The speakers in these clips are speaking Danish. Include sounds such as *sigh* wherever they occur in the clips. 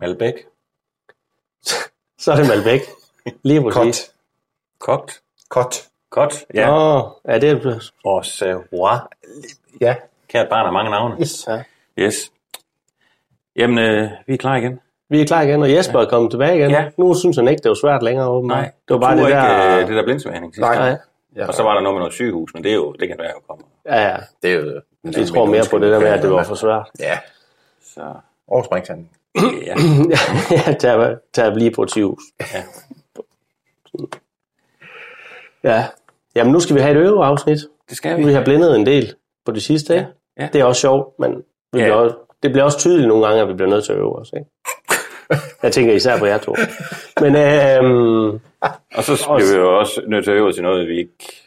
Malbec. *laughs* Så er det Malbec. Lige præcis. Kogt. Godt. Kogt, ja. Nå, ja, det er... Og Savoie. Ja. Kært barn har mange navne. Yes. Ja. Yes. Jamen, øh, vi er klar igen. Vi er klar igen, og Jesper er kommet tilbage igen. Ja. Nu synes han ikke, det var svært længere. Åbenbart. Nej, det var bare det ikke, der... øh, det der blindsmagning sidste Nej. gang. Ja. Og så var der noget med noget sygehus, men det, er jo, det kan være, jo kommer. Ja, ja. Det er jo... Jeg tror mere på det der med, at det var for svært. Ja. Så Og springtanden. Ja, ja, tag, tag lige på et sygehus. Ja. Ja. Jamen, nu skal vi have et øveafsnit. det skal vi. Vi har blindet en del på det sidste, ikke? Ja, ja. Det er også sjovt, men vi Ja. bliver også, det bliver også tydeligt nogle gange, at vi bliver nødt til at øve os, ikke? Jeg tænker især på jer to. Men øhm, Og så bliver vi jo også nødt til at øve os i noget, vi ikke...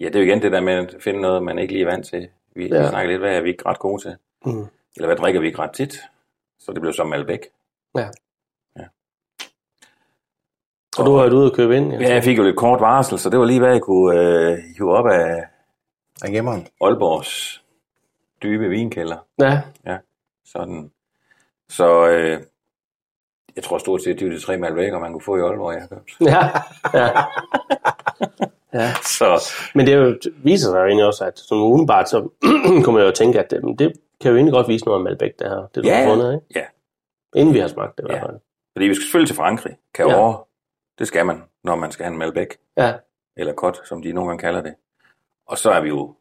Ja, det er jo igen det der med at finde noget, man ikke lige er vant til. Vi, ja. Snakker lidt, hvad er vi ikke ret gode til? Mm. Eller hvad drikker vi ikke ret tit? Så det blev som Malbec. ja. Og du har været ude og købe ind, ja. Ja, jeg fik jo lidt kort varsel, så det var lige, hvad jeg kunne øh, hive op af Og gemmeren. Aalborgs dybe vinkælder. Ja, Ja, sådan. Så øh, jeg tror stort set, det er tre Malbec'er, man kunne få i Aalborg, jeg har købt. *laughs* ja, ja. *laughs* ja. Så Men det er jo, viser sig jo egentlig også, at som udenbart, så *clears throat* kunne man jo tænke, at det, det kan jo egentlig godt vise noget om Malbec, det her. Det du Ja, har fundet, ikke? ja, Inden vi har smagt det i hvert Ja. fald. fordi vi skal selvfølgelig til Frankrig. Cahors, ja. det skal man, når man skal have en Malbec. Ja. Eller Cot, som de nogle gange kalder det. Og så er vi jo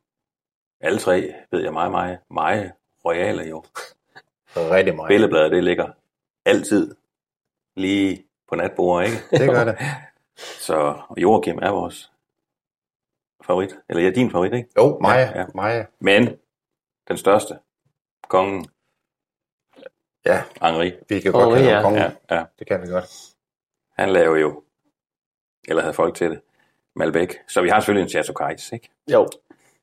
alle tre, ved jeg meget, meget, meget royale jo. *laughs* Rigtig meget. Billebladet, det ligger altid lige på natbordet, ikke? *laughs* Det gør det. *laughs* Så Joachim er vores favorit. Eller ja, din favorit, ikke? Jo, Maja. Ja, ja. Maja. Men den største, kongen, Ja, Henri, vi kan godt kalde ja. ham kongen. ja, ja, Det kan vi godt. han laver jo, eller havde folk til det, Malbec. Så vi har selvfølgelig en Chateau Cais, ikke? Jo,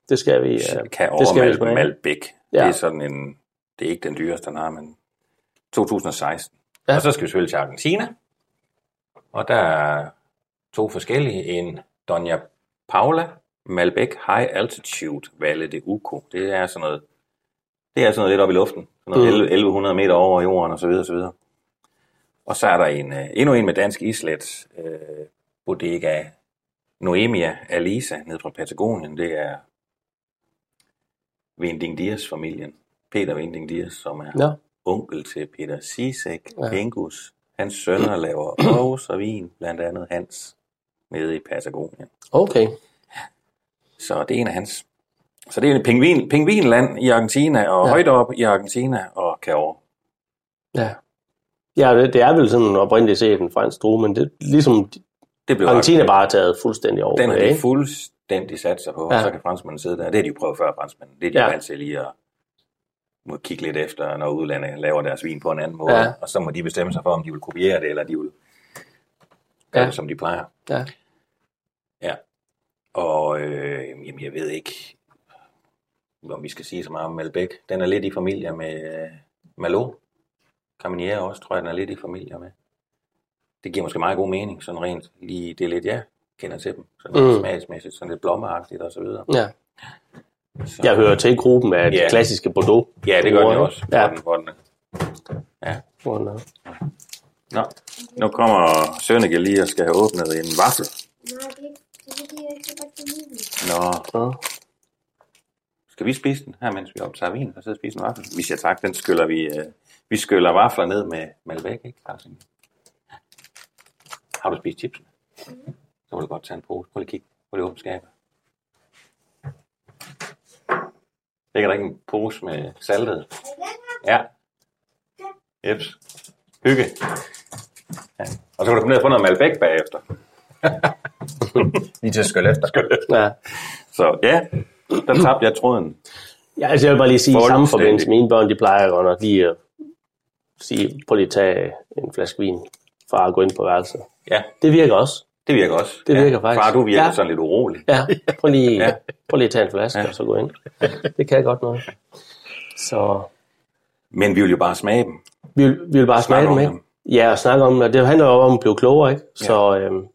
det skal vi. Ja. kan det skal vi over smage. Malbec. Ja. Det er sådan en, det er ikke den dyreste, han har, men 2016. Ja. Ja. Og så skal vi selvfølgelig til Argentina. Og der er to forskellige. En Doña Paula Malbec High Altitude Valle de Uco. Det er sådan noget, det er sådan noget lidt op i luften. Sådan noget Mm. 1100 meter over jorden og så videre, og så videre. Og så er der en, øh, endnu en med dansk islet, øh, Bodega Noemia Alisa ned fra Patagonien. Det er Vinding Dias familien. Peter Vinding Dias, som er Nå. onkel til Peter Sisek, Ja. ja. Hans sønner laver *clears throat* Aarhus og vin, blandt andet Hans, nede i Patagonien. Okay. Så det er en af hans. Så det er en pingvin, pingvinland i Argentina, og Ja. højt op i Argentina og Cahors. Ja. Ja, det, det er vel sådan oprindeligt set en fransk drue, men det ligesom Det blev Argentina bare taget fuldstændig over. Den har de fuldstændig sat sig på, Ja. og så kan franskmændene sidde der. Det har de jo prøvet før, franskmændene. Det er de Ja. vant til lige at må kigge lidt efter, når udlandet laver deres vin på en anden måde. Ja. Og så må de bestemme sig for, om de vil kopiere det, eller de vil gøre ja. det, som de plejer. Ja. Ja. Og øh, jamen, jeg ved ikke, om vi skal sige så meget om Malbec. Den er lidt i familie med øh, Malo. Carmenier også, tror jeg, den er lidt i familie med. Det giver måske meget god mening, sådan rent lige det er lidt, jeg kender til dem. Sådan Mm. smagsmæssigt, sådan lidt blommeagtigt og så videre. Ja. Så, Jeg hører til gruppen af de Ja. klassiske Bordeaux. Ja, det gør Hvor- også. Ja. Ja. Den, hvor den, hvor den er. Nå, nu kommer Sønneke lige og skal have åbnet en vaffel. Nå, Ja. Skal vi spise den her, mens vi optager vin, og så spise en vaffel? Vi siger tak, den skyller vi, øh, vi skyller vafler ned med Malbec, ikke? Carsten? Har du spist chipsen? Så må du godt tage en pose. Prøv lige kigge på det åbne skab. Ligger der ikke en pose med saltet? Ja. Jeps. Hygge. Ja. Og så kan du komme ned og få noget Malbec bagefter. *laughs* Lige til at skylle efter. Ja. Så ja, der tabte jeg tråden. ja, altså jeg vil bare lige sige, i samme forbindelse, mine børn, de plejer godt nok lige at sige, prøv lige at tage en flaske vin, far at gå ind på værelset. Ja, Det virker også. det virker også. Det virker ja. faktisk. Far, du virker Ja. ja. sådan lidt urolig. Ja, prøv lige, Ja. ja. prøv lige at tage en flaske, Ja. ja. og så gå ind. Det kan godt noget. Så Men vi vil jo bare smage dem. vi vil, vi vil bare smage dem, ikke? Ja, og snakke om det. Det handler jo om at blive klogere, ikke? Så øhm,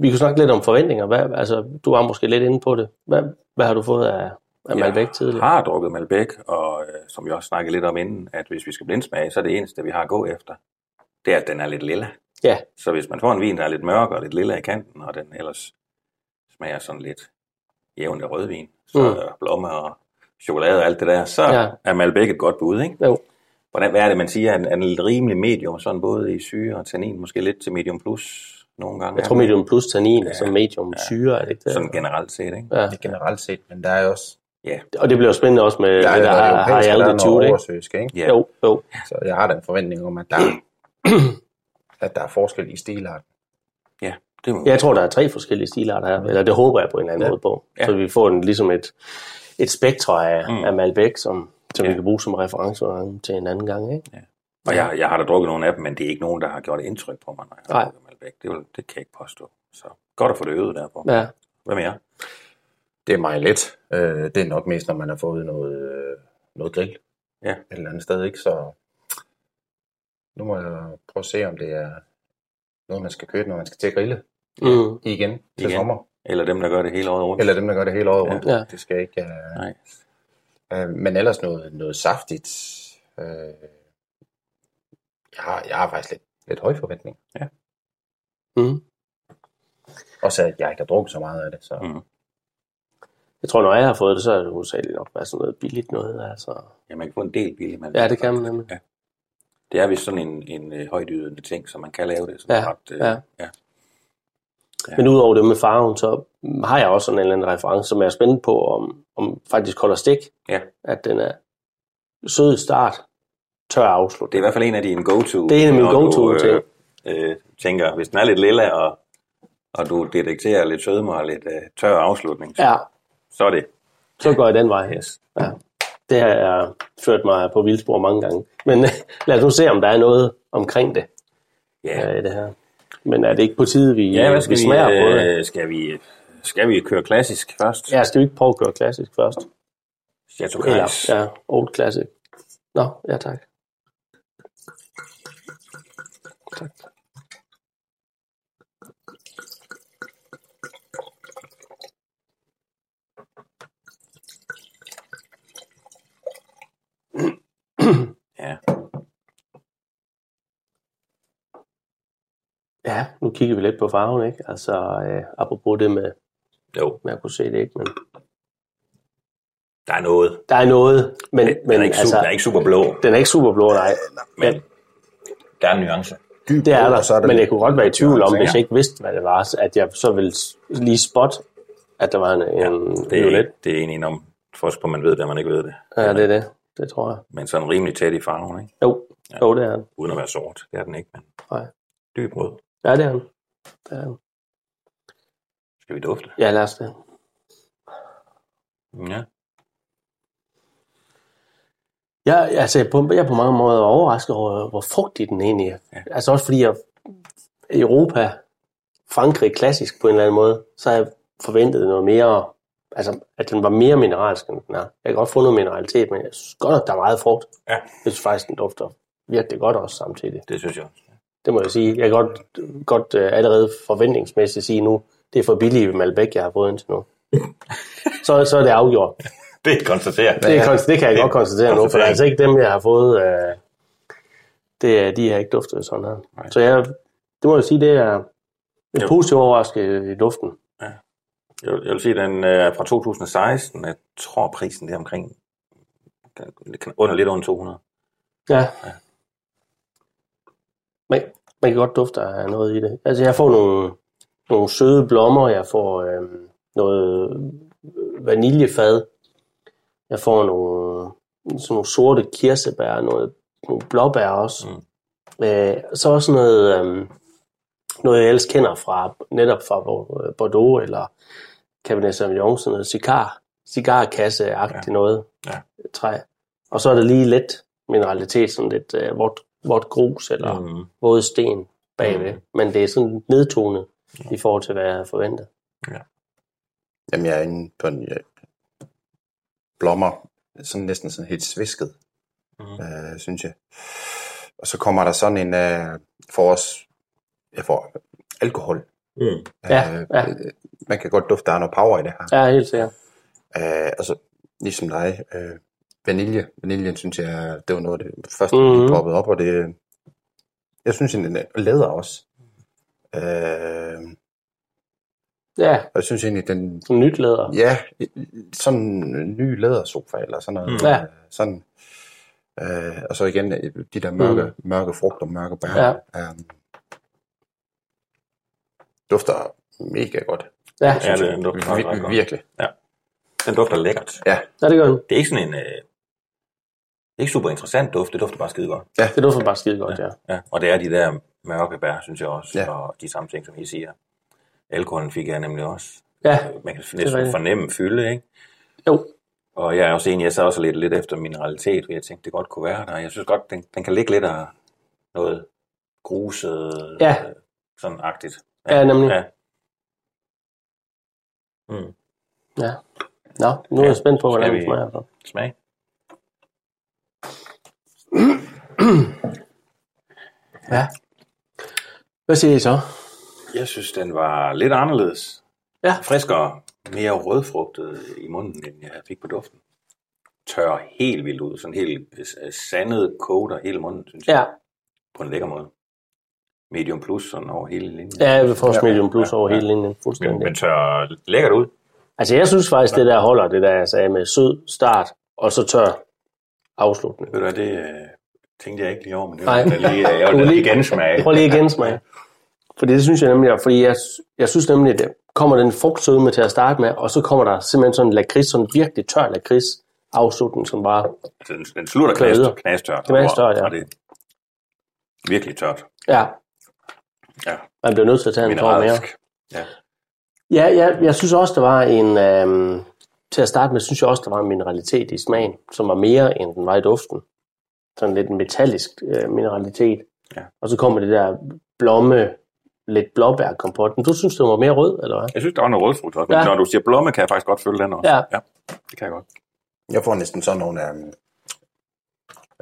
vi kunne snakke lidt om forventninger. Hvad, altså, du var måske lidt inde på det. Hvad, hvad har du fået af, af Malbec tidligere? Jeg har drukket Malbec, og øh, som vi også snakkede lidt om inden, at hvis vi skal blindsmage, så er det eneste, vi har at gå efter, det er, at den er lidt lilla. Ja, Så hvis man får en vin, der er lidt mørk og lidt lilla i kanten, og den ellers smager sådan lidt jævnt af rødvin, så Mm. mm. blomme og chokolade og alt det der, så ja. er Malbec et godt bud, ikke? jo. Hvordan, hvad er det, man siger? Er den, er den rimelig medium, sådan både i syre og tannin, måske lidt til medium plus nogle gange? Jeg tror medium plus tannin, ja. Ja. som medium syre, er det ikke det? Sådan generelt set, ikke? Ja. Det er generelt set, men der er jo også... Ja, Og det bliver spændende også med, Der er med der noget har, har og der er altitude, ikke? ikke? ja. Jo, jo. Så jeg har den forventning om, at der, *clears throat* at der er forskel i stilarten. ja det må Jeg tror, der er tre forskellige stilarter her, eller det håber jeg på en eller anden Ja. måde på. Ja. Så vi får en, ligesom et, et spektre af, mm. Af Malbec, som, som Ja. vi kan bruge som reference til en anden gang, ikke? Og jeg, jeg har da drukket nogle af dem, men det er ikke nogen, der har gjort indtryk på mig, når jeg har Drukket Malbec. Det, vil, det kan jeg ikke påstå. Så godt at få det øvet derpå. Ja. Hvad med jer? Det er meget let. Øh, det er nok mest, når man har fået noget, øh, noget grill Ja. et eller andet sted, ikke? Så nu må jeg prøve at se, om det er noget, man skal købe, når man skal til at grille Mm. igen til Igen. sommer. Eller dem, der gør det hele året rundt. Eller dem, der gør det hele året rundt. Ja. Det skal ikke... Uh, Nej. uh, men ellers noget, noget saftigt. Uh, jeg, har, jeg har faktisk lidt, lidt høje forventninger. Mm. Også at jeg ikke har drukket så meget af det. Så. Mm. Jeg tror, når jeg har fået det, så er det hovedsageligt nok være sådan noget billigt noget. Altså. Ja, man kan få en del billig Malbec. Ja, det kan man nemlig. Ja. Det er vist sådan en, en øh, højdydende ting, så man kan lave det sådan Ja, ret... Øh, ja. ja. Ja. Men udover det med farven, så har jeg også sådan en eller anden reference, som jeg er spændt på, om, om faktisk holder stik. Ja. At den er sød start, tør afslut. Det er i hvert fald en af dine go-to. Det er en af mine når du, go-to-ting. Øh, øh, tænker, hvis den er lidt lille, og, og du detekterer lidt sødme og lidt øh, tør afslutning, så, Ja, så er det. så går jeg den vej. Yes. Ja. Det har jeg ført mig på vildspor mange gange. Men *laughs* lad os nu se, om der er noget omkring det Ja, i det her. Men er det ikke på tide, vi, ja hvad skal vi vi, smager på det? øh, skal vi, skal vi køre klassisk først? Ja, skal vi ikke prøve at køre klassisk først? Chateau Eller, Kajs. ja, old classic. Nå, ja. Tak. Ja. Ja, nu kigger vi lidt på farven, ikke? Altså, øh, apropos det med, Jo, med at kunne se det, ikke? Men der er noget. der er noget, men, Men, men den, er ikke super, altså, den er ikke super blå, den er ikke super blå, nej. men der er en nuance. Dyb Det er der, så er der men jeg kunne godt være i tvivl om, Ja. hvis jeg ikke vidste, hvad det var, at jeg så ville lige spot, at der var en, en Det violet. er, det er egentlig om forskel på, man ved det, man ikke ved det. Ja, det er det. Det tror jeg. Men sådan rimelig tæt i farven, ikke? Jo, Ja. jo det er den. Uden at være sort. Det er den ikke, men Nej. dyb rød. Ja, det er den. Det er den. Skal vi dufte? Ja, lad os det. Ja. Jeg, altså, jeg, er på, jeg er på mange måder overrasket over, hvor frugtig den egentlig er. Ja. Altså også fordi jeg Europa, Frankrig klassisk på en eller anden måde, så har jeg forventet noget mere, altså at den var mere mineralsk, end den er. Jeg kan godt få noget mineralitet, men jeg synes godt, at der er meget frugt. Ja. Jeg synes faktisk, den dufter virkelig godt også samtidig. Det synes jeg også. Det må jeg sige. Jeg kan godt, godt uh, allerede forventningsmæssigt sige nu, det er for billigt Malbec, jeg har fået indtil nu. *laughs* så, så er det afgjort. *laughs* det er konstateret. Det, er, det kan jeg godt konstatere nu, for det er altså ikke dem, jeg har fået. Øh, det, er- de har ikke duftet sådan her. Nej. Så jeg, det må jeg sige, det er et Jo. positivt overrasket i duften. Jeg vil, jeg vil sige, den er fra 2016. Jeg tror, prisen det er omkring under lidt under 200. Ja. Man, man kan godt dufte af noget i det. Altså, jeg får nogle, nogle søde blommer, jeg får øh, noget vaniljefad, jeg får nogle, sådan nogle sorte kirsebær, noget, nogle blåbær også. Mm. Øh, så også noget, øh, noget, jeg ellers kender fra, netop fra Bordeaux eller Cabernet Sauvignon, sådan noget cigar, cigarkasse-agtigt ja. noget Ja. træ. Og så er der lige lidt mineralitet, sådan lidt øh, vådt, vådt grus eller mm. Våde sten bagved. Mm. Men det er sådan nedtonet i forhold til, hvad jeg havde forventet. Jamen, jeg er inde på en ja, blommer, sådan næsten sådan helt svisket, Mm. øh, synes jeg. Og så kommer der sådan en, øh, for os, jeg får alkohol. Mm. Ja, Øh, ja. øh, Man kan godt dufte, der er noget power i det her. Ja, helt sikkert. Øh, altså, ligesom dig, øh, vanilje. Vaniljen, synes jeg, det var noget af det første, Mhm. mm-hmm. der poppede op, og det, jeg synes, den er læder også. Øh, Ja, og jeg synes egentlig, den, sådan nyt læder. ja, sådan en ny lædersofa, eller sådan noget. Mm. Ja. Øh, Sådan, øh, og så igen, øh, de der mørke, mm. mørke frugter, mørke bær. Ja. Øh, dufter mega godt. Ja, Ja, det er en duft, der er Vir- ret godt. virkelig. Den dufter lækkert. Ja, ja det gør den. Det er ikke sådan en... Øh, ikke super interessant duft, det dufter bare skide godt. Det dufter bare skide godt, ja. Ja, og det er de der mørke bær, synes jeg også, Ja. ja. og de samme ting, som I siger. Alkoholen fik jeg nemlig også. Ja, Man kan næsten fornemme fylde, ikke? jo. Og jeg er også enig, jeg sad også lidt, lidt efter mineralitet, fordi jeg tænkte, det godt kunne være der. Jeg synes godt, den, den kan ligge lidt af noget gruset, Ja. øh, sådan agtigt. Ja, nemlig. Ja. Mm. Ja. Nå, nu er jeg spændt på, hvordan det smager. Smag. *clears throat* Ja. Hvad siger I så? Jeg synes, den var lidt anderledes. Ja. Friskere, mere rødfrugtet i munden, end jeg fik på duften. Tør helt vildt ud, sådan helt øh, sandet koder hele munden, synes jeg, Ja, på en lækker måde. Medium plus, sådan over hele linjen. ja jeg vil få også medium plus Ja, over ja. hele linjen. men, Fuldstændig. men tør lækkert ud. Altså, jeg synes faktisk, det der holder, det der jeg sagde med sød start, og så tør afslutning. Ved du det øh, tænkte jeg ikke lige over, men det Nej. var da lige, øh, jeg da lige gensmage. Prøv lige igen smag. Fordi det synes jeg nemlig, fordi jeg, jeg synes nemlig, det kommer den frugtsødme til at starte med, og så kommer der simpelthen sådan en lakrids, sådan virkelig tør lakrids afslutning, som bare, Altså, den, den slutter Kører videre. knast, knastørt. Knastørt, ja. Og det er virkelig tørt. ja, Ja, man bliver nødt til at tage en tår mere. mineralsk. Ja. Ja, jeg, synes også, der var en, øhm, til at starte med, synes jeg også, der var en mineralitet i smagen, som var mere, end den var i duften. Sådan lidt en metallisk øh, mineralitet. Ja. Og så kommer det der blomme, lidt blåbærkompot. Men du synes, det var mere rød, eller hvad? Jeg synes, der var noget rødfrugt også, men Ja. når du siger blomme, kan jeg faktisk godt følge den også. Ja. ja det kan jeg godt. Jeg får næsten sådan nogle... Øh,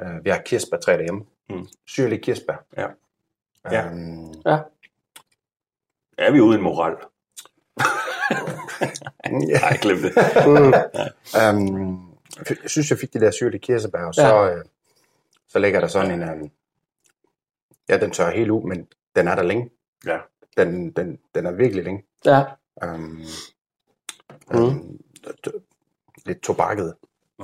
øh, vi har kirsebærtræ derhjemme. Mm. Mm. Syrlig kirsebær. Ja. Ja. Øhm, Ja. Er vi ude i en moral? *laughs* *laughs* ja. Nej, glem det. *laughs* øhm, jeg synes, jeg fik de der syrlige kirsebær, og så, Ja. øh, så ligger der sådan en... Øh, ja, den tør helt ud, men den er der længe. Ja. Den, den, den er virkelig længe. Ja, Mm. øhm, t- lidt tobakket.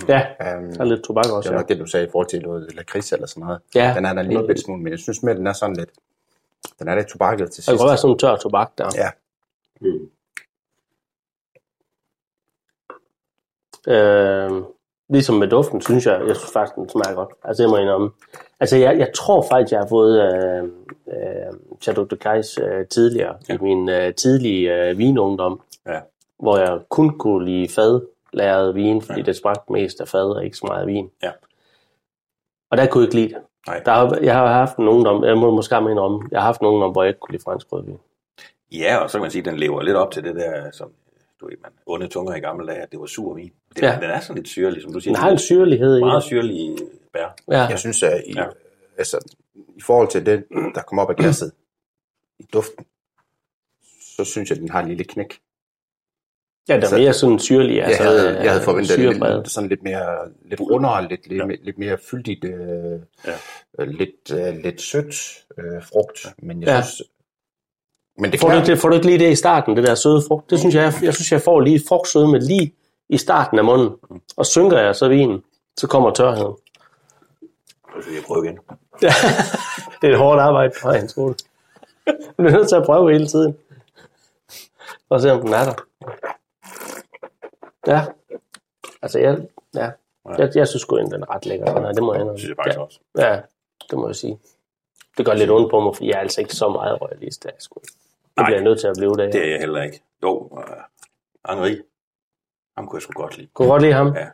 ja. Øhm, Der er lidt tobak det også, var ja. nok det, du sagde i forhold til noget lakrids eller sådan noget. Ja, Den er der en noget- bitte smule, men jeg synes mere, den er sådan lidt... Den er lidt tobakket til Der kan sidst. godt være sådan en tør tobak der. Ja. Mm. Øh, ligesom med duften, synes jeg, jeg synes faktisk, den smager godt. Altså, jeg må indrømme. Altså, jeg, jeg tror faktisk, jeg har fået øh, øh, Chateau de Cais øh, tidligere, ja. i min øh, tidlige øh, vinungdom, Ja. hvor jeg kun kunne lide fadlæret vin, fordi ja. det smagte mest af fad og ikke så meget vin. Ja. Og der kunne jeg ikke lide det. Nej. Der, jeg har haft en ungdom, jeg må måske have om, jeg har haft en ungdom, hvor jeg ikke kunne lide fransk rødvin. Ja, og så kan man sige, at den lever lidt op til det der, som du ved, man onde tunger i gamle dage, at det var sur vin. Det, Ja. Den er sådan lidt syrlig, som du siger. Den har en syrlighed i Meget syrlig bær. Ja. Jeg synes, at i, Ja. altså, i forhold til det, der kommer op af glasset i duften, så synes jeg, at den har en lille knæk. Ja, der er mere sådan syrlig. Jeg altså, havde, øh, jeg havde forventet lidt, sådan lidt mere, lidt rundere, lidt, lidt, ja. lidt mere fyldigt, øh, Ja. øh, lidt, øh, lidt sødt øh, frugt. Men jeg Ja. synes, men det Får du, ikke, det- får du ikke lige det i starten, det der søde frugt? Det synes jeg, jeg, jeg synes, jeg får lige frugtsøde med lige i starten af munden. Og synker jeg så vinen, så kommer tørheden. Så jeg prøve igen. *laughs* Det er et hårdt arbejde på en skole. Du er nødt til at prøve hele tiden. Og se, om den er der. Ja. Altså, jeg, ja. Jeg, jeg synes sgu, den er ret lækker. Den her, det må jeg indrømme. synes jeg faktisk ja. også. Ja, det må jeg sige. Det gør lidt ondt på mig, for jeg er altså ikke så meget royalist. Det, er sgu Nej. bliver jeg nødt til at blive det. Det er jeg heller ikke. Jo, uh, Henri, ham kunne jeg sgu godt lide. Kunne godt lide ham? Ja.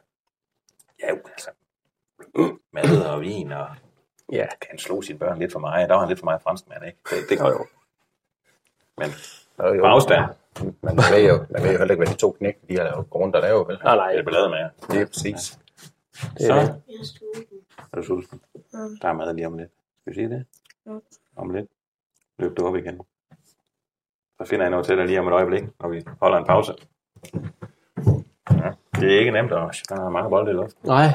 Ja, jo, altså. *clears throat* Mad og vin, og Ja. kan han slå sine børn lidt for mig. Der var han lidt for mig franskmand, ikke? Det, det gør jo. Men jo, jo, på afstand, man ved jo, man ved jo heller ikke, hvad de to knæk, de har lavet, går rundt og laver, vel? Nej, nej. det er ballade med jer. Det er præcis. Det Så er, er du sulten. Der er mad lige om lidt. Skal vi sige det? Om lidt. Løb du op igen. Så finder jeg noget til dig lige om et øjeblik, når vi holder en pause. Ja, det er ikke nemt, og der er mange bolde i luften. nej.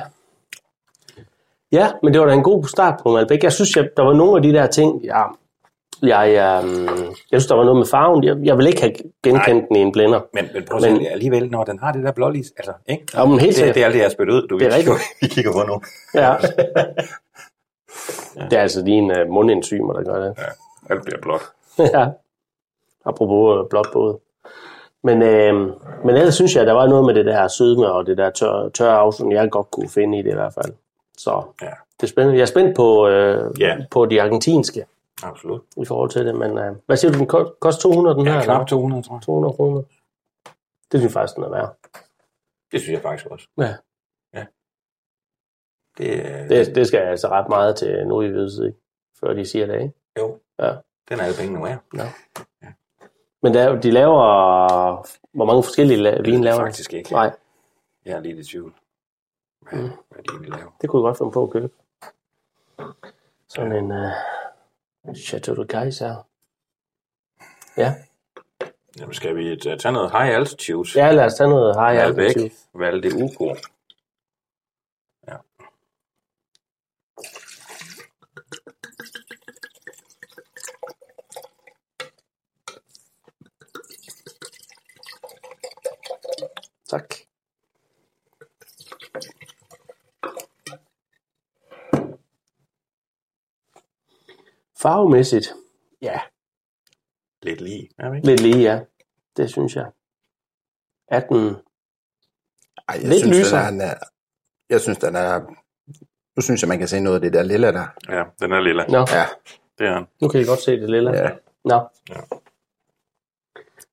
Ja, men det var da en god start på Malbec. Jeg synes, jeg, der var nogle af de der ting, ja, jeg, øhm, jeg synes, der var noget med farven. Jeg, jeg vil ikke have genkendt den i en blender. Men, men prøv at Men- se, alligevel, når den har det der blålis, altså, ikke? Ja, men helt det, det er alt det, jeg har spyttet ud, du Det er rigtigt. *laughs* vi kigger på nu. Ja. *laughs* Det er altså lige en uh, mundenzymer, der gør det. Ja, alt bliver blåt. *laughs* ja. Apropos blåt båd. Men, øh, men ellers synes jeg, at der var noget med det der sødme og det der tør, tørre afsund, jeg godt kunne finde i det i hvert fald. Så Ja, det er spændende. Jeg er spændt på, øh, Ja. på de argentinske absolut. i forhold til det. Men øh, hvad siger du, den ko- koster 200 den her? Ja, eller? knap 200, tror jeg. 200 kroner. Det synes jeg faktisk, den er værd. Det synes jeg faktisk også. Ja. Det, øh, Det, det skal altså ret meget til nu i hvide før de siger det, ikke? jo, Ja. den er alle pengene værd. Men der, er de laver... Hvor mange forskellige la- vin laver de? Faktisk ikke. Nej, Jeg er lidt i tvivl. Hvad, Mm. hvad de vil lave. det kunne jeg godt finde på at købe. Sådan en uh, Chateau de Kaiser. Ja. Jamen, skal vi t- tage noget high altitude? ja, lad os tage noget high Malbec, altitude. Valde Ugo. Ja. Tak. Farvemæssigt, ja, Lidt lige. Er vi ikke? lidt lige, ja. Det synes jeg. 18, Ej, jeg Lidt synes, lysere. Den er, jeg synes, den er... Nu synes jeg, man kan se noget af det der lille der. Ja, den er lilla. Nå, Ja, Det er han. nu kan I godt se det lille. ja. Nå. Ja.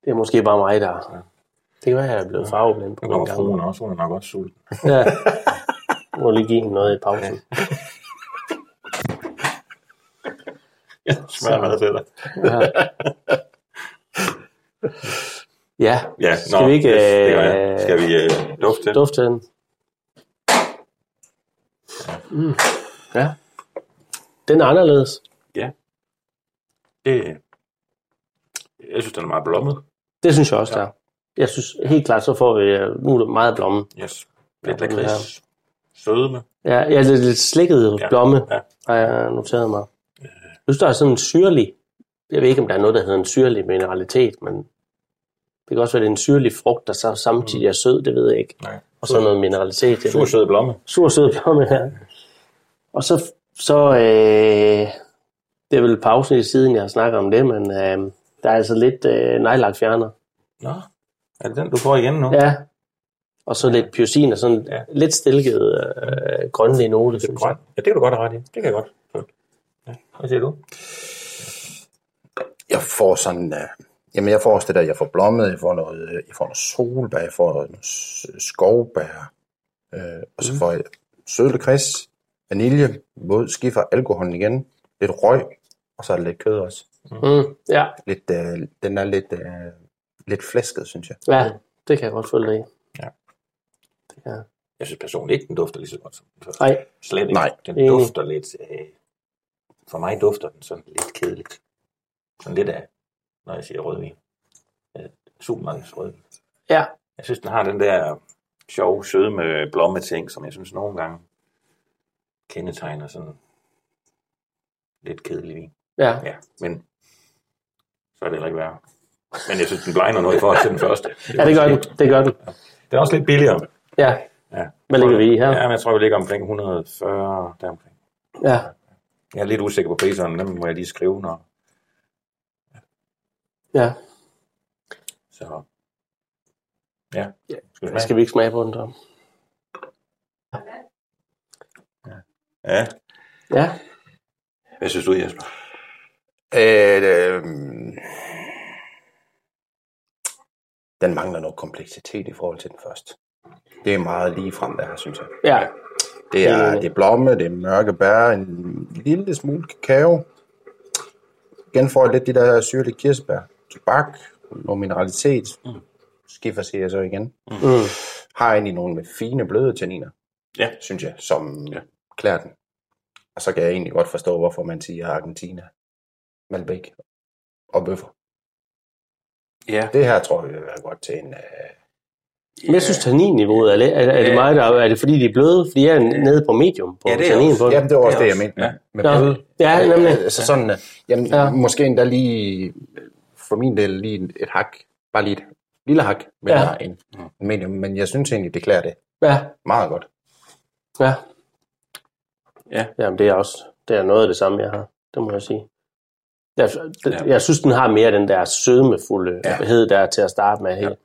Det er måske bare mig, der... Det kan være, at jeg er blevet farveblind på Nu en kommer fruen også. Hun er nok også sulten. Ja. Må lige give hende noget i pausen. *laughs* Smør mad til dig. Ja, Ja, Skal nå, vi ikke, yes, øh, Skal vi øh, dufte til? dufte den. Mm. Ja. Den er anderledes. Det, jeg synes, den er meget blommet. Det synes jeg også, der. Jeg synes helt klart, så får vi... øh, Nu er det meget blomme. Yes. Lidt Ja, lakrids. Sødme. Ja, er lidt, lidt slikket Ja, blomme, ja. har jeg noteret mig. Jeg synes, der er sådan en syrlig... Jeg ved ikke, om der er noget, der hedder en syrlig mineralitet, men det kan også være, det er en syrlig frugt, der så samtidig er sød, det ved jeg ikke. Nej. Og så noget mineralitet. Sur sød blomme. sur sød blomme her. Og så, så øh, det er vel pausen i siden, jeg har snakket om det, men øh, der er altså lidt øh, nejlakfjerner. Nå, er det den, du får igen nu? Ja. Og så lidt pyosin og sådan Ja. lidt stilket øh, grønlig er synes grøn. jeg. Ja, det kan du godt have ret i. Det kan jeg godt. Ja. Hvad siger du? Jeg får sådan... Uh, jamen, jeg får også det der, jeg får blommet, jeg får noget, øh, jeg får noget solbær, jeg får noget skovbær, øh, og så får jeg sødle kris, vanilje, våd skiffer, alkoholen igen, lidt røg, og så er der lidt kød også. Mm, ja. Lidt, øh, den er lidt, øh, lidt flæsket, synes jeg. ja, det kan jeg godt følge dig i. Ja. Det kan jeg. Jeg synes personligt ikke, den dufter lige så godt som den første. Nej, Slet ikke. Nej. Den Enig. dufter lidt... Øh, for mig dufter den sådan lidt kedeligt. Sådan lidt af, når jeg siger rødvin. Øh, Supermarkeds rødvin. ja, Jeg synes, den har den der sjove, sødme blomme ting, som jeg synes nogle gange kendetegner sådan lidt kedelig vin. Ja. Ja, men så er det heller ikke værre. Men jeg synes, den blegner noget i forhold til den første. ja, det gør den. Det gør den. Den er også lidt billigere. Ja. Ja. Hvad ligger vi i her? Ja, men jeg tror, vi ligger omkring 140 deromkring. Ja. Jeg er lidt usikker på priserne, dem må jeg lige skrive, når... Ja. Så... Ja. Skal vi smage? Skal vi ikke smage på den så? Ja. Ja. Hvad synes du, Jesper? Øh, øh, den mangler noget kompleksitet i forhold til den første. Det er meget lige frem der, synes jeg. Ja. Det er, det er blomme, det er mørke bær, en lille smule kakao. Igen får jeg lidt de der syrlige kirsebær. Tobak, noget mineralitet. Mm. Skiffer siger jeg så igen. Mm. Har egentlig nogle med fine bløde tanniner, Ja. synes jeg, som ja. klæder den. Og så kan jeg egentlig godt forstå, hvorfor man siger Argentina, Malbec og bøffer. Ja. Det her tror jeg vil være godt til en... Øh, Men jeg synes, tanninniveauet er, lidt- er, er, det meget, der, er det fordi, de er bløde? Fordi jeg er nede på medium på Ja, det er tannin også- på jamen, det var også Det er jeg også- mente med, ja. med Ja. bløde. Ja, nemlig. Øh, Så sådan, øh, jamen, Ja. ja. måske endda lige, for min del, lige et hak, bare lige et lille hak, men Ja. ja. en, en medium, men jeg synes egentlig, det klæder det Ja, meget godt. ja. Ja. Jamen, det er også det er noget af det samme, jeg har. Det må jeg sige. Jeg, Ja. jeg synes, den har mere den der sødmefulde Ja. hed der til at starte med hele,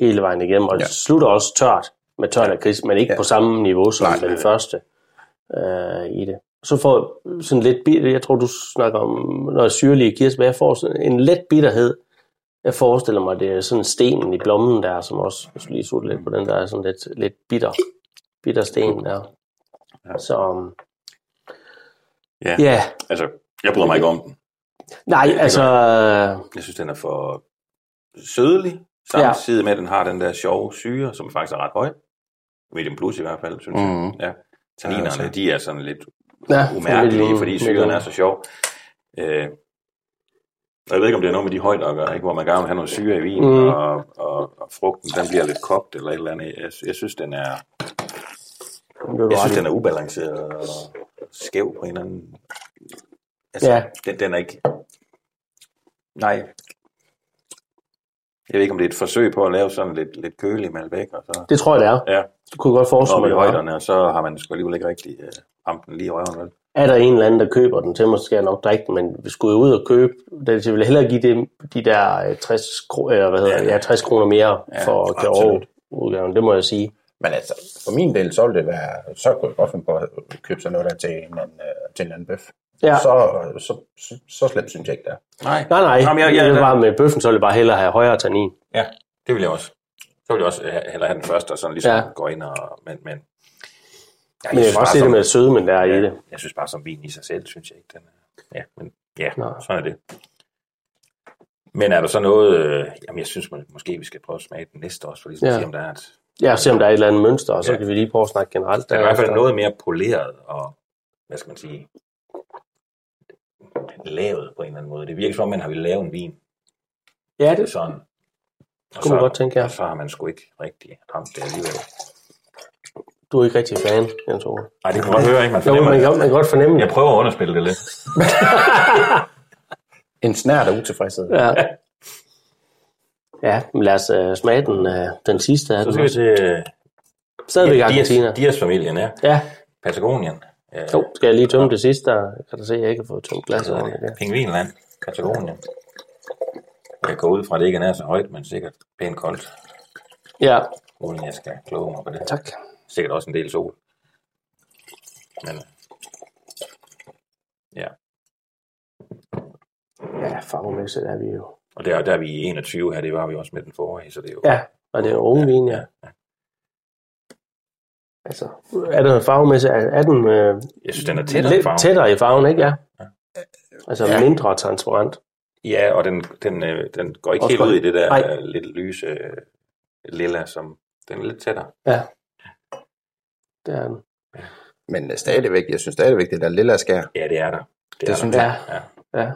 hele vejen igennem, og Ja. slutter også tørt med tørt af kris, men ikke Ja. på samme niveau som Nej, den nej. første øh, i det. Så får sådan lidt bitter, jeg tror, du snakker om noget syrlige kirsebær, jeg får sådan en let bitterhed. Jeg forestiller mig, det er sådan stenen i blommen der, som også, hvis vi lige sutter lidt på den der, er sådan lidt, lidt bitter, bitter sten der. Ja. Så, um, Ja. ja, Altså, jeg bryder mig ikke om den. Nej, det altså, Jeg synes, den er for sødelig, samtidig med, at den har den der sjove syre, som faktisk er ret høj. Medium plus i hvert fald, synes jeg. Mhm. Ja. Tanninerne, de er sådan lidt ja, umærkelige, fordi syren er så sjov. Øh, og jeg ved ikke, om det er noget med de gøre, ikke? hvor man gerne vil have noget syre i vinen, Mm. mm. og, og, og frugten den bliver lidt kogt eller et eller andet. Jeg, jeg synes, den er, jeg synes, den er ubalanceret og skæv på en eller anden... Altså, Ja. ja. den, den er ikke... Nej. Jeg ved ikke, om det er et forsøg på at lave sådan lidt, lidt kølig Malbec, og så... Det tror jeg, det er. Ja, Det kunne godt forestille op mig, i det var. højderne, og så har man sgu alligevel ikke rigtig øh, ramt den lige i røven, vel? Er der en eller anden, der køber den til mig, så skal jeg nok drikke den, men vi skulle jo ud og købe, det jeg vil hellere give dem de der øh, 60, kro- eller hvad hedder, Ja. det, ja, 60 kroner mere Ja, for. Kjærov udgaven, det må jeg sige. Men altså, for min del, så ville det være, så kunne jeg godt finde på at købe sådan noget der til en, øh, til en anden bøf. Ja. Så, så, så, så slemt synes jeg ikke, det er. Nej, Nej, nej, Jamen, jeg, jeg, det jeg, var med bøffen, så ville jeg bare hellere have højere tannin. Ja, det vil jeg også. Så vil jeg også have- hellere have den første, og sådan ligesom Ja. gå ind og... Men, men, ja, Men jeg kan også bare se det med sødmen der i ja, det. Jeg synes bare, som vin i sig selv, synes jeg ikke, den er... Ja, men ja, Nå. sådan er det. Men er der så noget... Øh, jamen, jeg synes må- måske, vi skal prøve at smage den næste også, for ligesom Ja. at se, om der er et... Ja, se om der er et eller andet mønster, og så Ja. kan vi lige prøve at snakke generelt. Den er i hvert fald noget mere poleret og, hvad skal man sige, lavet på en eller anden måde. Det virker som om, man har ville lave en vin Ja, det sådan. Og kunne man godt tænke, ja. Så har man sgu ikke rigtig ramt det alligevel. du er ikke rigtig fan, Jens Ove. Nej, det kan man godt høre, ikke? Man Jo, fornemmer man det. kan, man kan godt fornemme Jeg prøver at underspille det lidt. *laughs* En snært af utilfredshed. Ja. Ja, men lad os uh, smage den, uh, den sidste af Så den. skal vi til øh, Stadigvæk Dias, Argentina. Dias-familien, ja. Ja, Patagonien. Øh, jo, skal jeg lige tømme det sidste, der kan du se, at jeg ikke har fået tømt glasset ordentligt. det? Pingvinland. Patagonien. Jeg går ud fra, at det ikke er så højt, men sikkert pænt koldt. Ja, Uden jeg skal kloge mig på det. tak. Sikkert også en del sol. Men ja, Ja, farvemæssigt er vi jo. og der, der er vi i 21 her, det var vi også med den forrige, så det er jo... Ja, og det er unge vin, ja. ja. Altså, er den farvemæssigt, er, er den øh, Jeg synes, den er tættere i lidt farven. tættere i farven, ikke? Ja. Ja. Altså Ja. mindre transparent. Ja, og den, den, øh, den går ikke Også helt godt. ud i det der Nej. øh, lidt lyse øh, lilla, som den er lidt tættere. Ja. Det er den. Men øh, stadigvæk, jeg synes stadigvæk, det der lille skær. Ja, det er der. Det, Det er synes der. jeg. Ja. Ja.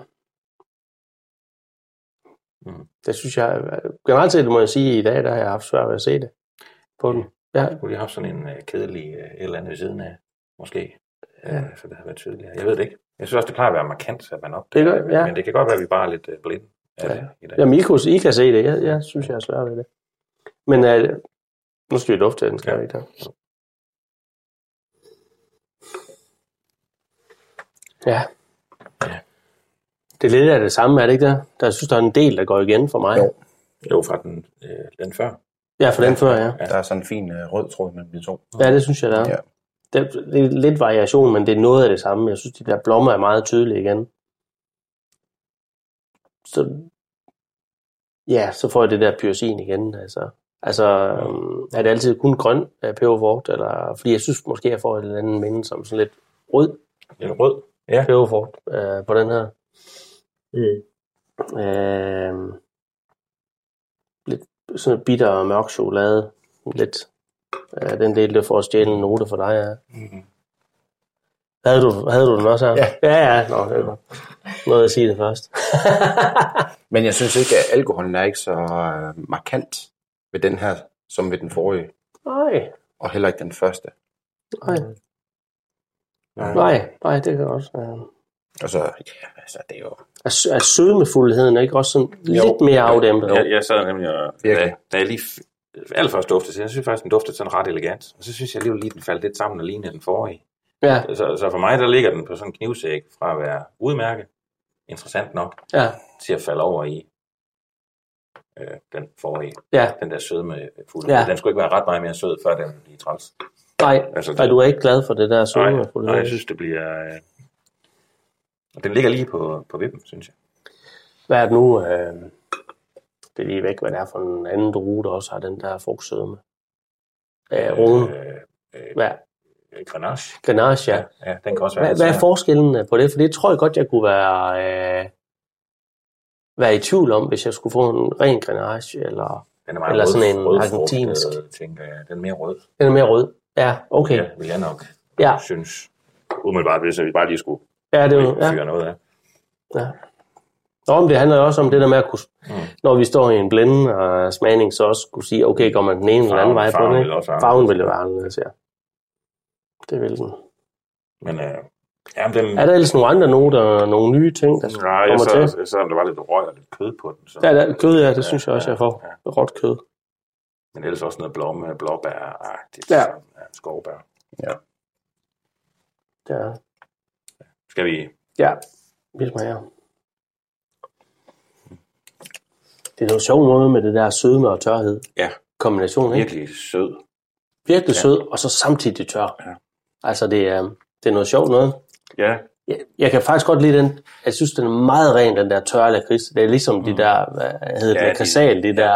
Mm. Det synes jeg, generelt set må jeg sige, at i dag der har jeg haft svært ved at se det på den. Ja, Skulle de have haft sådan en uh, kedelig et eller andet ved siden af, måske? Ja. Uh, så det har været tydeligere. Jeg ved det ikke. Jeg synes også, det plejer at være markant, at man Det opdager gør- ja. Men det kan godt være, at vi bare er lidt uh, blinde Ja. det i dag. Jamen, I, kunne, I kan se det. Jeg, jeg synes, jeg har svært ved det. Men uh, nu skal vi dufte til den, skal Ja. ikke der? Ja. Ja. Det er lidt af det samme, er det ikke det? Der jeg synes, der er en del, der går igen for mig. Jo. Jo, fra den, uh, den før. Ja, for den før, ja. Der er sådan en fin øh, rød tråd mellem de to. Ja, det synes jeg, der er. Ja. Det, det er lidt variation, men det er noget af det samme. Jeg synes, de der blommer er meget tydelige igen. Så, ja, så får jeg det der pyrosin igen. Altså, altså øhm, er det altid kun grøn af peberfrugt? Eller, fordi jeg synes måske, jeg får et eller andet minde som sådan lidt rød Lidt rød. Ja. peberfrugt øh, på den her. Mm. Øh, lidt sådan bitter og mørk chokolade. Lidt øh, den del, der får stjæle en note for dig. Ja. Mm-hmm. Havde du, havde du den også her? Ja. Ja, ja. Nå, det godt. Noget at sige det først. *laughs* Men jeg synes ikke, at alkoholen er ikke så øh, markant ved den her, som ved den forrige. nej, Og heller ikke den første. nej, nej, nej, det kan også være. Og så, ja, altså, det er jo... Er, er sødmefuldheden ikke også sådan Jo. lidt mere afdæmpet? Jeg, jeg sad nemlig og... Virkelig. Da, da jeg lige allerførst duftede jeg synes faktisk, den duftede sådan ret elegant. Og så synes jeg alligevel lige, den faldt lidt sammen og lignede den forrige. Ja, Så, så for mig, der ligger den på sådan en knivsæk fra at være udmærket, interessant nok, ja, til at falde over i øh, den forrige. ja. Den der sødme fulde. Ja. Den skulle ikke være ret meget mere sød, før den bliver træls. Nej, Altså, og du er ikke glad for det der Nej, sødmefuldhed? nej, jeg synes, det bliver... Øh, den ligger lige på, på vippen, synes jeg. Hvad er det nu? Øh, det er lige væk, hvad det er for en anden drue, der også har den der frugtsødme. Øh, Rune. Øh, øh, Hvad? Grenache. Grenache, ja. Ja, den kan også være Hvad, hvad er forskellen øh, på det? For det tror jeg godt, jeg kunne være, øh, være i tvivl om, hvis jeg skulle få en ren Grenache, eller Den er meget eller rød, sådan en rødfrugtet, argentinsk. tænker jeg. Den er mere rød. den er mere rød. Ja, okay. Ja, vil jeg nok Ja. synes. Umiddelbart, hvis vi bare lige skulle Ja, det er jo, fyre ja. noget af. ja. Nå, men det handler også om det der med at kunne, Mm. når vi står i en blinde og smagning, så også kunne sige, okay, går man den ene eller anden vej på vil ikke? være Farven vil jo være anderledes, ja. Det vil den. Men øh, ja, den... Er der ellers nogle andre noter, nogle nye ting, der Nej, jeg kommer så, til? jeg så, om der var lidt røg og lidt kød på den. Så. Ja, der, kød, ja, det synes jeg Ja, også, jeg får. ja. Råt kød. Men ellers også noget blomme, blåbær-agtigt. Ja. Så, ja skovbær. Ja, Skal vi... ja. vi smager. Det er noget sjovt noget med det der sødme og tørhed. Ja, Kombination, ikke? virkelig sød. Virkelig sød, og så samtidig tør. Ja. Altså, det er, det er noget sjovt noget. Ja, Jeg, jeg kan faktisk godt lide den. Jeg synes, den er meget ren, den der tørre lakrids. Det er ligesom de der, hvad hedder Ja, det, de- kasal, de der,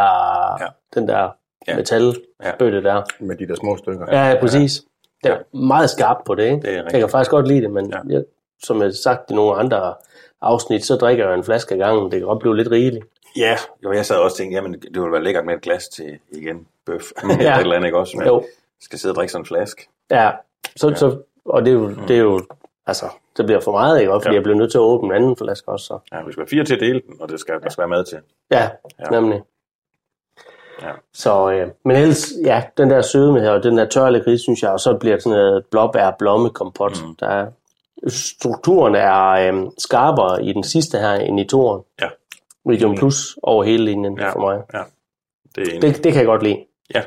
Ja. den der Ja. metalbøtte der. Med de der små stykker. Ja, ja præcis. Det er meget skarpt på det, ikke? Det er jeg kan faktisk godt lide det, men Ja. ja. jeg, som jeg har sagt i nogle andre afsnit, så drikker jeg en flaske ad gangen. Det kan godt blive lidt rigeligt. ja. Jo, jeg sad også og tænkte, jamen, det ville være lækkert med et glas til, igen, bøf. Ja. *laughs* Et eller andet, ikke også? Men Jo. skal sidde og drikke sådan en flaske. Ja, så, ja. så, og det er, jo, det er jo, altså, det bliver for meget, ikke? Også Fordi Ja. jeg bliver nødt til at åbne en anden flaske også. Så. Ja, vi skal være fire til at dele den, og det skal, der skal være mad til. Ja, Ja. nemlig. Ja. Så, øh, men ellers, ja, den der sødme her, og den der tørre lakrids, synes jeg, og så bliver det sådan noget blåbær blomme kompot. Mm. Der er, strukturen er øh, skarpere i den sidste her, end i toren. Ja. Medium plus over hele linjen Ja. for mig. Ja, det er en... Det, det kan jeg godt lide. Ja,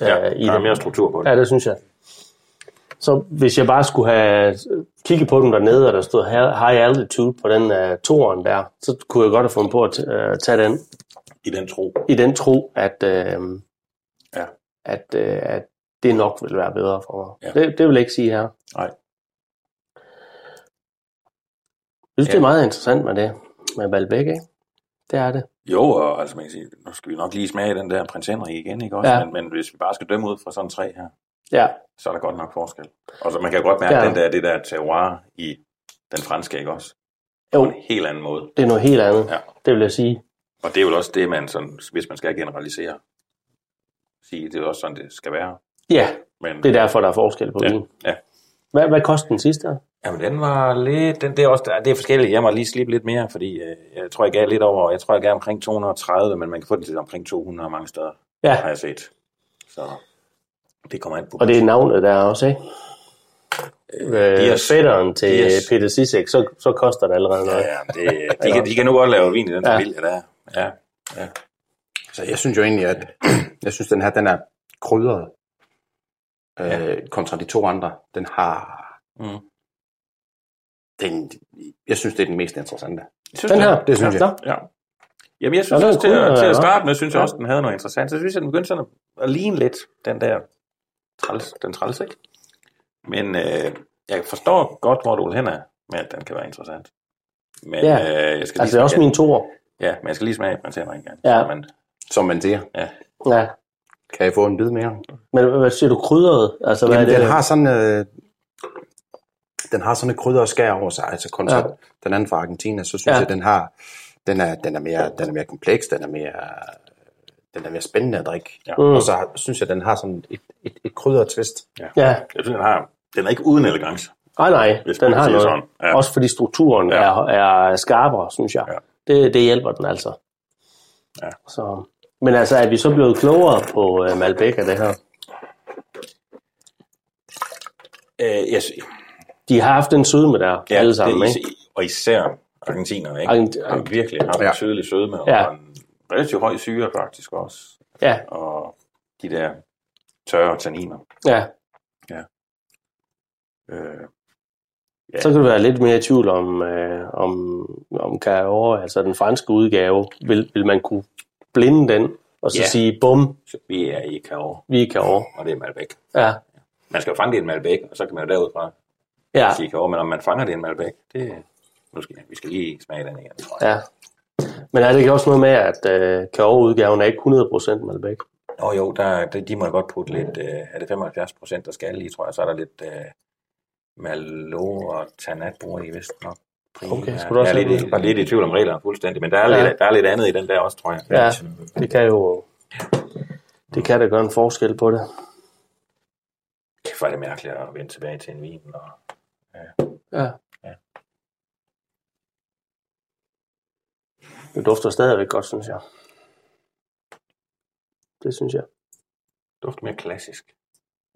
ja. øh, i der er den. mere struktur på det. Ja, det synes jeg. Så hvis jeg bare skulle have kigget på den dernede, og der stod high altitude på den uh, toren der, så kunne jeg godt have fundet på at uh, tage den I den tro. i den tro, at, uh, Ja. at, uh, at det nok vil være bedre for mig. Ja. Det, det vil jeg ikke sige her. Nej. Jeg synes, Ja. det er meget interessant med det, med Malbec, ikke? Det er det. Jo, og altså man kan sige, nu skal vi nok lige smage den der prins Henrik igen, ikke også? Ja. Men, men hvis vi bare skal dømme ud fra sådan tre her, Ja, så er der godt nok forskel. Og så man kan godt mærke Ja. den der, det der terroir i den franske, ikke også? På jo, en helt anden måde. det er noget helt andet. Ja. Det vil jeg sige. Og det er vel også det, man sådan, hvis man skal generalisere, sige, det er også sådan, det skal være. Ja, Men det er derfor, der er forskel på ja, vin. ja. Hvad, hvad koster den sidste? Jamen, den var lidt... Den, det, er også, det er forskelligt. Jeg må lige slippe lidt mere, fordi øh, jeg tror, jeg gav lidt over... Jeg tror, jeg gav omkring 230, men man kan få den til omkring 200 mange steder, Ja. har jeg set. Så det kommer ind på. Og det er navnet der også, ikke? Øh, Dias. fætteren til Dias. Peter Sisek, så, så koster det allerede noget. Ja, det, *laughs* de, kan, de kan nu godt lave vin i den Ja. familie der. Ja. ja. Så jeg synes jo egentlig, at *clears throat* jeg synes, den her, den er krydret. Øh, kontra de to andre. Den har... Mm. Den, jeg synes, det er den mest interessante. Synes Den du? her, Det synes jeg. Ja. Jamen, jeg synes også, til, kunne, at, til at starte med, synes jeg også, den havde noget interessant. Så synes jeg, den begyndte sådan at, at ligne lidt den der træls, den træls, ikke? Men øh, jeg forstår godt, hvor du vil hen af, med at den kan være interessant. Men Ja. øh, jeg skal Altså, det er også min toer. Ja, men jeg skal lige smage, man ser mig ikke. Ja. Men, Som man siger. ja. Ja. Kan jeg få en bid mere? Men hvad siger du, krydret? Altså, hvad Jamen, er det? den har sådan... Øh, den har sådan et krydder og skær over sig, altså kontra Ja. den anden fra Argentina, så synes Ja. jeg, den har, den er, den er mere, den er mere kompleks, den er mere, den er mere spændende at drikke. Ja. Mm. Og så har- synes jeg, den har sådan et, et, et krydder twist. ja. Ja, Jeg synes, den, har, den er ikke uden elegance. nej, nej, Hvis den har noget. sådan. Ja. Også fordi strukturen Ja. er, er skarpere, synes jeg. Ja. Det, det hjælper den altså. Ja. Så. Men altså, er vi så blevet klogere på uh, Malbec af det her? Øh, yes. De har haft en sødme der, ja, alle sammen, det, ikke? Og især argentinerne, ikke? Argent- har virkelig haft ja. Ja. en tydelig sødme, og Ja. en relativt høj syre faktisk også. Ja, Og de der tørre tanniner. ja. Øh, Så kan du være lidt mere i tvivl om, øh, om, om Cahors, altså den franske udgave. Vil, vil man kunne blinde den, og så Ja. sige, bum, så vi er i Cahors, vi er Cahors. og det er Malbec. Ja, Man skal jo fange det i en Malbec, og så kan man jo derudfra ja, Cahors, men om man fanger det i en Malbec, det nu skal, vi skal lige smage den igen, tror jeg. ja. Men er det ikke også noget med, at øh, Cahors-udgaven er ikke 100% Malbec? Nå jo, der, de, de må godt putte lidt, øh, er det 75 procent, der skal lige, tror jeg, så er der lidt øh, Merlot og Tannat bruger de vist nok. Okay, skulle du også jeg er lidt, i- lidt i tvivl om reglerne fuldstændig, men der er, ja. lidt, der er lidt andet i den der også, tror jeg. Ja, det kan jo... Det kan da gøre en forskel på det. Kæft, hvor er det mærkeligt at vende tilbage til en vin. Og, Ja. Ja. Det dufter stadigvæk godt, synes jeg. Det synes jeg. dufter mere klassisk.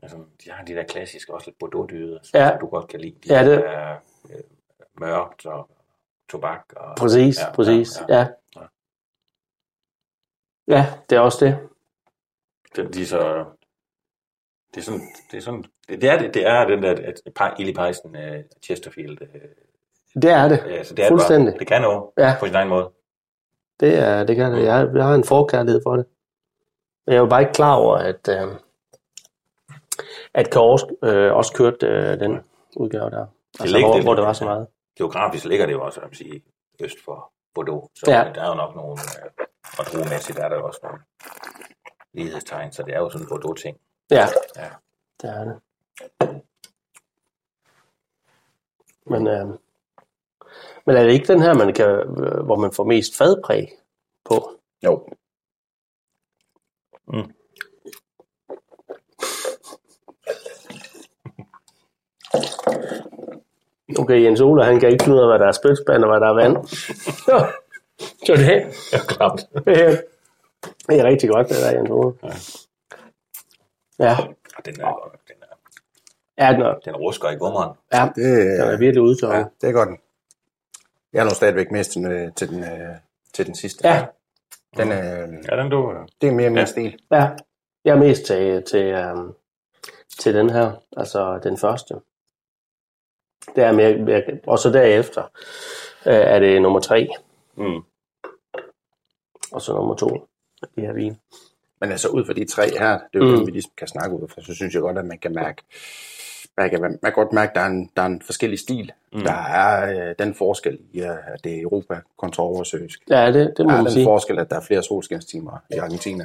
Altså, de har de der klassiske, også lidt bordeaux-dyder, Ja. som du godt kan lide. De Ja, det- der, øh, mørkt og tobak. Og, Præcis, ja, præcis. Ja, ja. Ja. ja, det er også det. Det, de er så... Det er sådan, det er sådan, det, det er, det, det er den der at Illy Pejsen uh, Chesterfield. Uh, Det er det. ja, så det er Fuldstændig. Bare, det kan noget Ja. på sin egen måde. Det, er, det kan det. Jeg, jeg har en forkærlighed for det. Men jeg var bare ikke klar over, at, øh, at Kors øh, også kørte øh, den udgave der. Altså, ligger- hvor, det- hvor det var så meget. Geografisk ligger det jo også, jeg vil sige, øst for Bordeaux. Så Ja. der er jo nok nogle, øh, og druemæssigt er der også nogle lighedstegn, så det er jo sådan en Bordeaux-ting. Ja, Ja. det er det. Men, øh, men er det ikke den her, man kan, øh, hvor man får mest fadpræg på? Jo. Okay, Jens Ole, han kan ikke finde ud af, hvad der er spytspand og hvad der er vand. *laughs* Så det, Ja, klart. det, *laughs* er, det er rigtig godt, det der, Jens Ole. Ja, Og den er, den er, ja, den er, den rusker i gummeren. ja, Det, den er virkelig udtørret. ja, det er godt. Jeg er nu stadigvæk mest til, øh, til, den, øh, til den sidste. Ja. Den, øh, Ja, den du... det er mere min Ja. stil. Ja, jeg er mest til, til, um, til den her, altså den første. Det er mere, mere og så derefter øh, er det nummer tre, Mm. og så nummer to, de her vin. Men altså ud fra de tre her, det er jo Mm. vi ligesom kan snakke ud fra, så synes jeg godt, at man kan mærke, man kan, man kan godt mærke, at der er en, der er en forskellig stil. Mm. Der er øh, den forskel i, øh, at det er Europa kontra oversøisk. Ja, det, det må Der er man den sige. forskel, at der er flere solskinstimer i Argentina,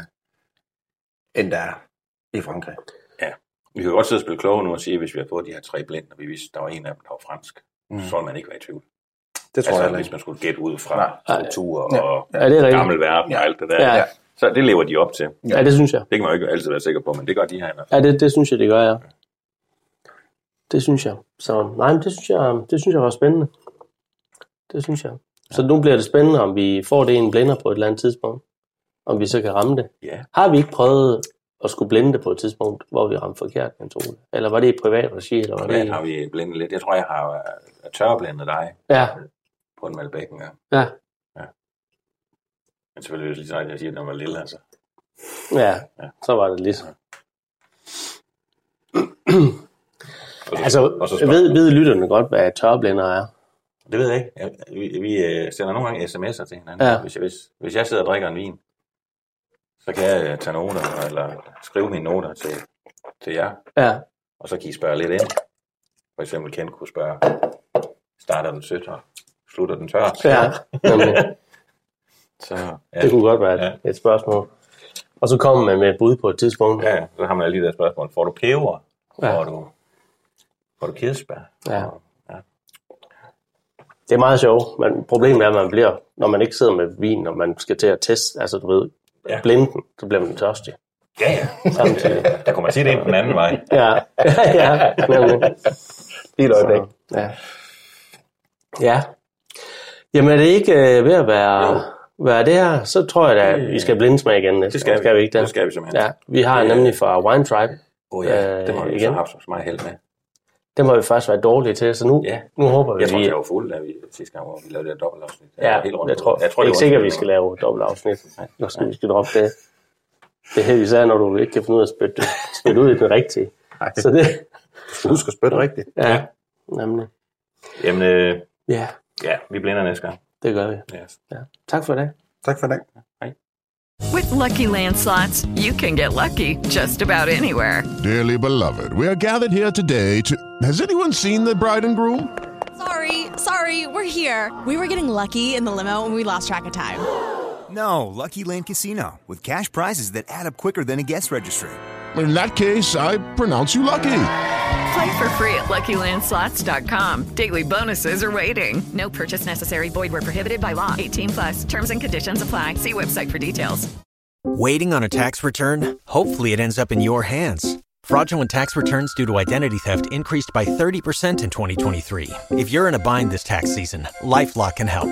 end der er i Frankrig. Ja. Vi kan jo godt sidde og spille kloge nu og sige, at hvis vi har fået de her tre blind, og vi vidste, at der var en af dem, der var fransk, mm. så ville man ikke være i tvivl. Det tror Altså, jeg hvis ikke. man skulle gætte ud fra struktur Ja. og Ja, det er gammel verden og alt det der. Ja. Så det lever de op til. Ja, det synes jeg. Det kan man jo ikke altid være sikker på, men det gør de her i hvert fald. Ja, det, det synes jeg, det gør, ja. Det synes jeg. Så nej, men det synes jeg, det synes jeg var spændende. Det synes jeg. Så nu bliver det spændende, om vi får det i en blender på et eller andet tidspunkt. Om vi så kan ramme det. Ja. Har vi ikke prøvet at skulle blende det på et tidspunkt, hvor vi ramte forkert med en tole? Eller var det i privat regi? Eller var det Privat i... har vi blendet lidt. Jeg tror, jeg har øh, tørreblendet dig Ja, på en Malbec en gang. ja, Men selvfølgelig lige snart jeg siger, at den var lille, altså. ja. Så var det. Og så, Altså, og så spørger- ved, ved lytterne godt, hvad tørreblænder er? Det ved jeg ikke. Jeg, vi vi øh, sender nogle gange sms'er til hinanden. Ja. Hvis, jeg, hvis, hvis jeg sidder og drikker en vin, så kan jeg øh, tage noter, eller skrive mine noter til, til jer, Ja, og så kan I spørge lidt ind. For eksempel Kent kunne spørge, starter den sødt og slutter den tør? ja. *laughs* Så, ja. Det kunne godt være et, Ja. et spørgsmål. Og så kommer man med et bud på et tidspunkt. Ja, så har man alle de der spørgsmål. Får du peber? Ja. Får du, får du kirsebær? Ja. Ja. Det er meget sjovt, men problemet er, at man bliver, når man ikke sidder med vin, og man skal til at teste, altså du ved, Ja. blinden, så bliver man tørstig. Ja, ja. Samtidig. *laughs* Der kunne man sige det ind på den anden vej. Ja, *laughs* ja, nemlig. Lige et øjeblik. Ja. Ja. Jamen er det ikke øh, ved at være, være det her, så tror jeg da, at vi skal blindsmage igen næste Det skal vi. skal vi ikke det? Det skal vi simpelthen. Ja, vi har nemlig fra Wine Tribe. Åh oh, ja, Øh, det må vi så igen. have haft så meget held med. Den må vi faktisk være dårlige til, så nu, Ja. nu håber vi, Jeg tror, vi jeg var fuld, da vi sidste gang, hvor vi lavede det her dobbeltafsnit. Ja, helt rundt jeg tror, jeg tror det er det ikke sikkert, vi skal lave dobbelt afsnit. Nu skal vi skal droppe det. Det er helt især, når du ikke kan finde ud af at spytte, spytte ud i den rigtige. Nej. Så det, Husk at spytte rigtigt. ja, nemlig. Jamen, øh, Ja, ja, vi blinder næste gang. Det gør vi. Yes. Ja. Tak for i dag. Tak for i dag. With Lucky Land slots, you can get lucky just about anywhere. Dearly beloved, we are gathered here today to. Has anyone seen the bride and groom? Sorry, sorry, we're here. We were getting lucky in the limo and we lost track of time. *gasps* No, Lucky Land Casino, with cash prizes that add up quicker than a guest registry. In that case, I pronounce you lucky. Play for free at LuckyLandSlots.com. Daily bonuses are waiting. No purchase necessary. Void where prohibited by law. 18 plus. Terms and conditions apply. See website for details. Waiting on a tax return? Hopefully, it ends up in your hands. Fraudulent tax returns due to identity theft increased by 30% in 2023. If you're in a bind this tax season, LifeLock can help.